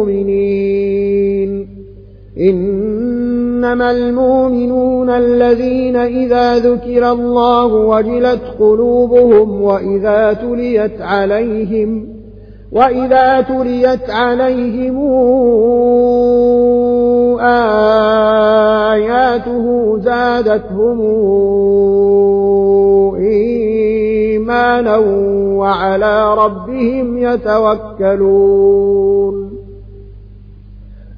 مؤمنين إنما المؤمنون الذين إذا ذكر الله وجلت قلوبهم وإذا تليت عليهم وإذا تليت عليهم آياته زادتهم إيمانا وعلى ربهم يتوكلون.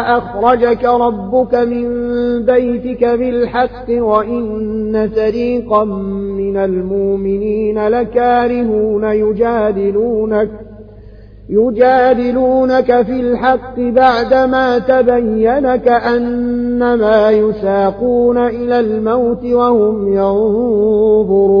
أخرجك ربك من بيتك بالحق وإن فريقا من المؤمنين لكارهون يجادلونك يجادلونك في الحق بعدما تبين كأنما يساقون إلى الموت وهم ينظرون.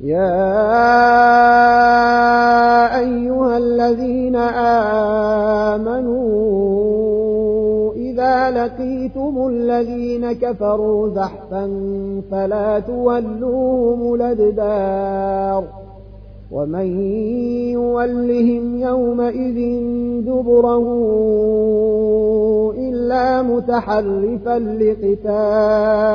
يا أيها الذين آمنوا إذا لقيتم الذين كفروا زحفا فلا تولوهم الأدبار ومن يولهم يومئذ دبره إلا متحرفا لقتال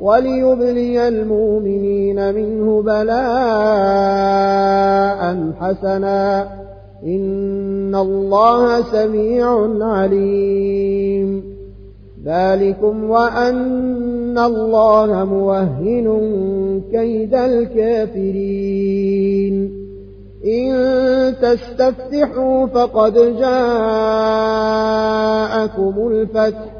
وليبلي المؤمنين منه بلاء حسنا. إن الله سميع عليم. ذلكم وأن الله موهن كيد الكافرين. إن تستفتحوا فقد جاءكم الفتح.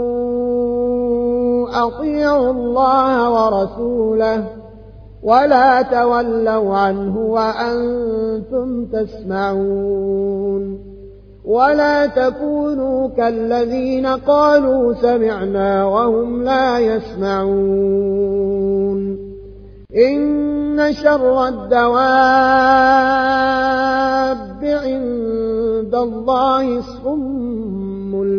أطيعوا الله ورسوله ولا تولوا عنه وأنتم تسمعون ولا تكونوا كالذين قالوا سمعنا وهم لا يسمعون إن شر الدواب عند الله الصم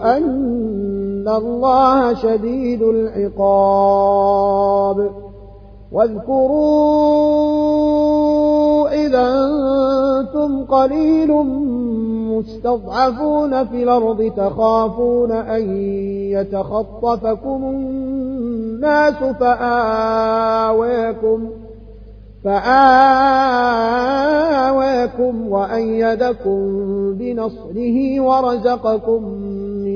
أن الله شديد العقاب. واذكروا إذا أنتم قليل مستضعفون في الأرض تخافون أن يتخطفكم الناس فآواكم فآواكم وأيدكم بنصره ورزقكم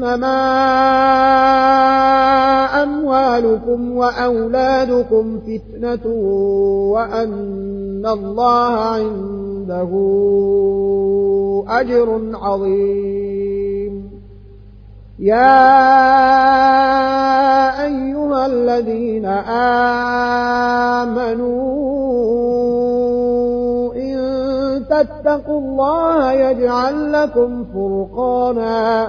أنما أموالكم وأولادكم فتنة وأن الله عنده أجر عظيم. يا أيها الذين آمنوا إن تتقوا الله يجعل لكم فرقانا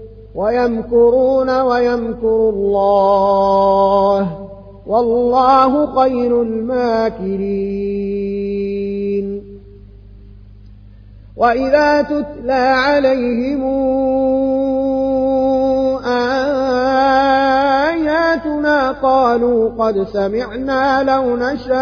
ويمكرون ويمكر الله والله خير الماكرين. وإذا تتلى عليهم آياتنا قالوا قد سمعنا لو نشاء.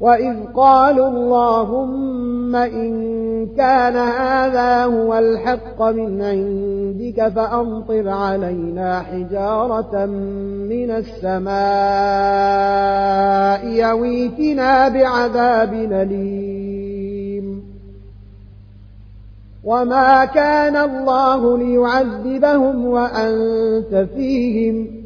وإذ قالوا اللهم إن كان هذا هو الحق من عندك فأمطر علينا حجارة من السماء يويتنا بعذاب أليم وما كان الله ليعذبهم وأنت فيهم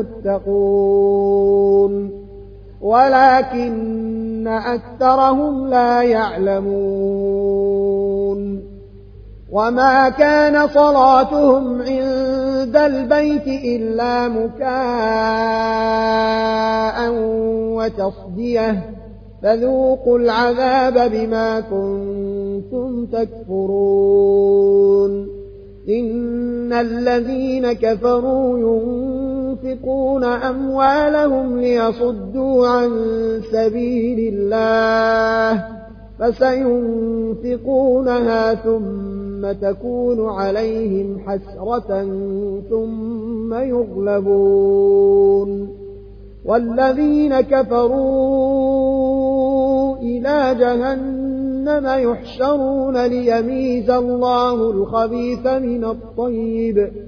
المتقون. ولكن أكثرهم لا يعلمون. وما كان صلاتهم عند البيت إلا مكاء وتصدية. فذوقوا العذاب بما كنتم تكفرون. إن الذين كفروا ينفقون أموالهم ليصدوا عن سبيل الله فسينفقونها ثم تكون عليهم حسرة ثم يغلبون والذين كفروا إلى جهنم يحشرون ليميز الله الخبيث من الطيب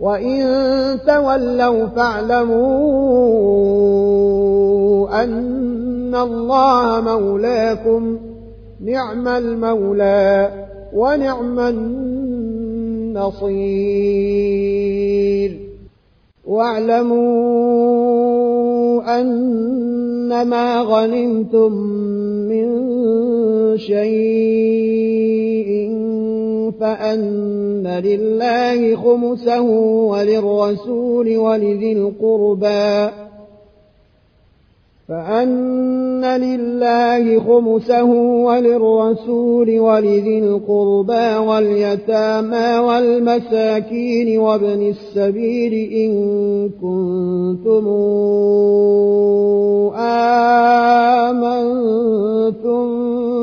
وإن تولوا فاعلموا أن الله مولاكم نعم المولى ونعم النصير واعلموا أنما غنمتم من شيء فأن لله خمسه وللرسول ولذي القربى. فأن لله خمسه وللرسول ولذي القربى واليتامى والمساكين وابن السبيل إن كنتم آمنتم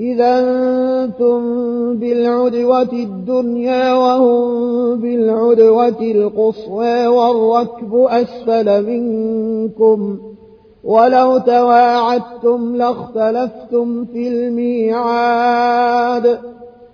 إذا أنتم بالعدوة الدنيا وهم بالعدوة القصوى والركب أسفل منكم ولو تواعدتم لاختلفتم في الميعاد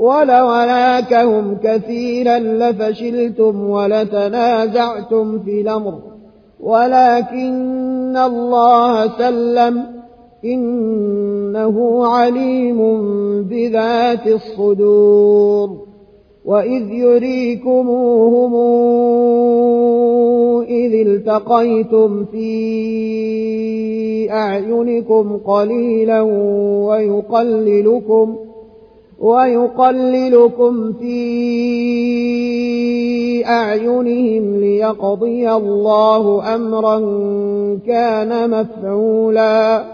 ولو أراكهم كثيرا لفشلتم ولتنازعتم في الأمر ولكن الله سلم إنه عليم بذات الصدور وإذ يريكموهم إذ التقيتم في أعينكم قليلا ويقللكم ۖ ويقللكم في أعينهم ليقضي الله أمرا كان مفعولا.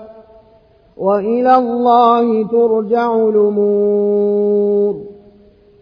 وإلى الله ترجع الأمور.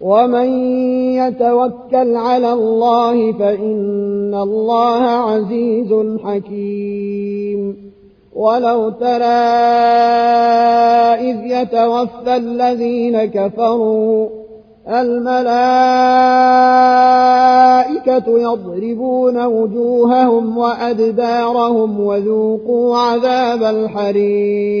ومن يتوكل على الله فإن الله عزيز حكيم ولو ترى إذ يتوفى الذين كفروا الملائكة يضربون وجوههم وأدبارهم وذوقوا عذاب الحريق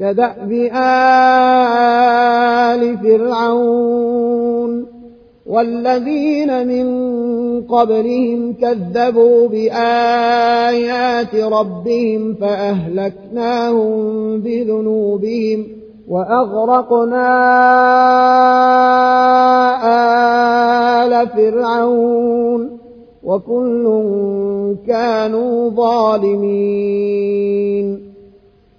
كدأب آل فرعون والذين من قبلهم كذبوا بآيات ربهم فأهلكناهم بذنوبهم وأغرقنا آل فرعون وكل كانوا ظالمين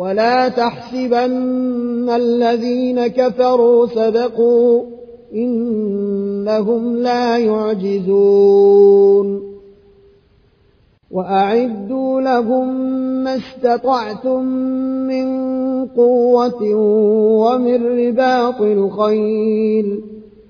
ولا تحسبن الذين كفروا سبقوا إنهم لا يعجزون وأعدوا لهم ما استطعتم من قوة ومن رباط الخيل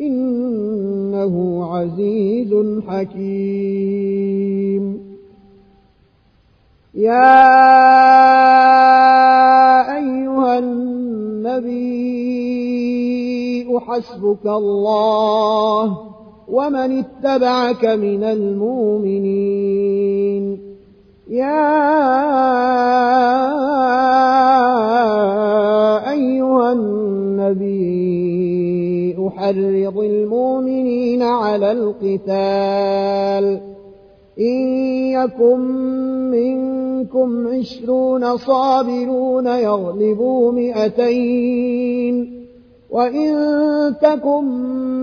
إنه عزيز حكيم. يا أيها النبي حسبك الله ومن اتبعك من المؤمنين. يا أيها النبي أحرض المؤمنين على القتال. إن يكن منكم عشرون صابرون يغلبوا مئتين. وإن تكن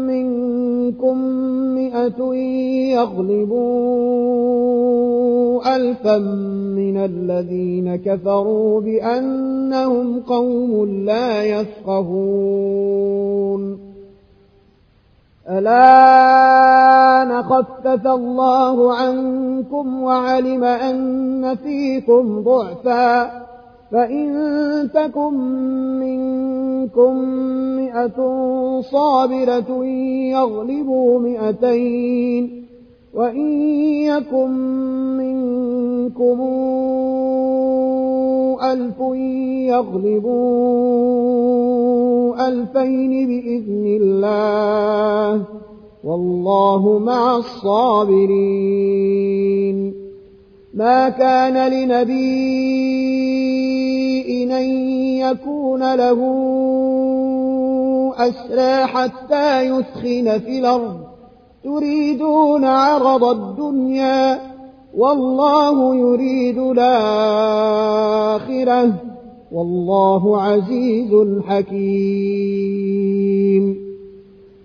منكم مئة يغلبوا ألفا من الذين كفروا بأنهم قوم لا يفقهون الآن خفف الله عنكم وعلم أن فيكم ضعفا فإن تكن منكم مئة صابرة يغلبوا مئتين وإن يكن منكم ألف يغلبوا ألفين بإذن الله والله مع الصابرين ما كان لنبي أن يكون له أسرى حتى يثخن في الأرض. تريدون عرض الدنيا والله يريد الآخرة. والله عزيز حكيم.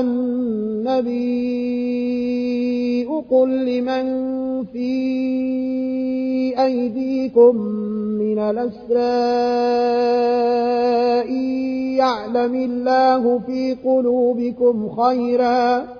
النبي قل لمن في أيديكم من الأسراء يعلم الله في قلوبكم خيرا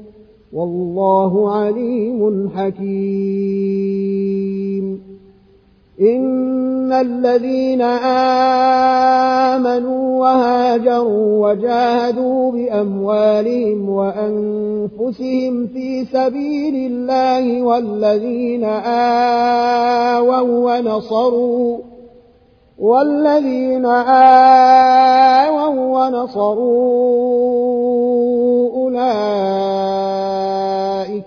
والله عليم حكيم. إن الذين آمنوا وهاجروا وجاهدوا بأموالهم وأنفسهم في سبيل الله والذين آووا ونصروا والذين آووا ونصروا أولئك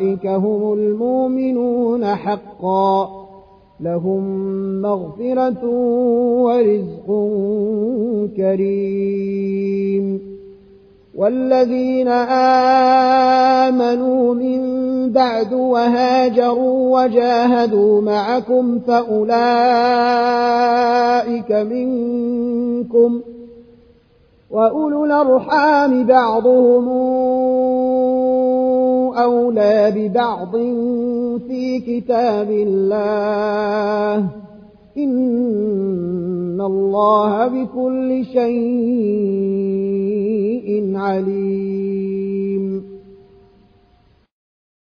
أولئك هم المؤمنون حقا لهم مغفرة ورزق كريم والذين آمنوا من بعد وهاجروا وجاهدوا معكم فأولئك منكم وأولو الأرحام بعضهم أولى ببعض في كتاب الله. إن الله بكل شيء عليم.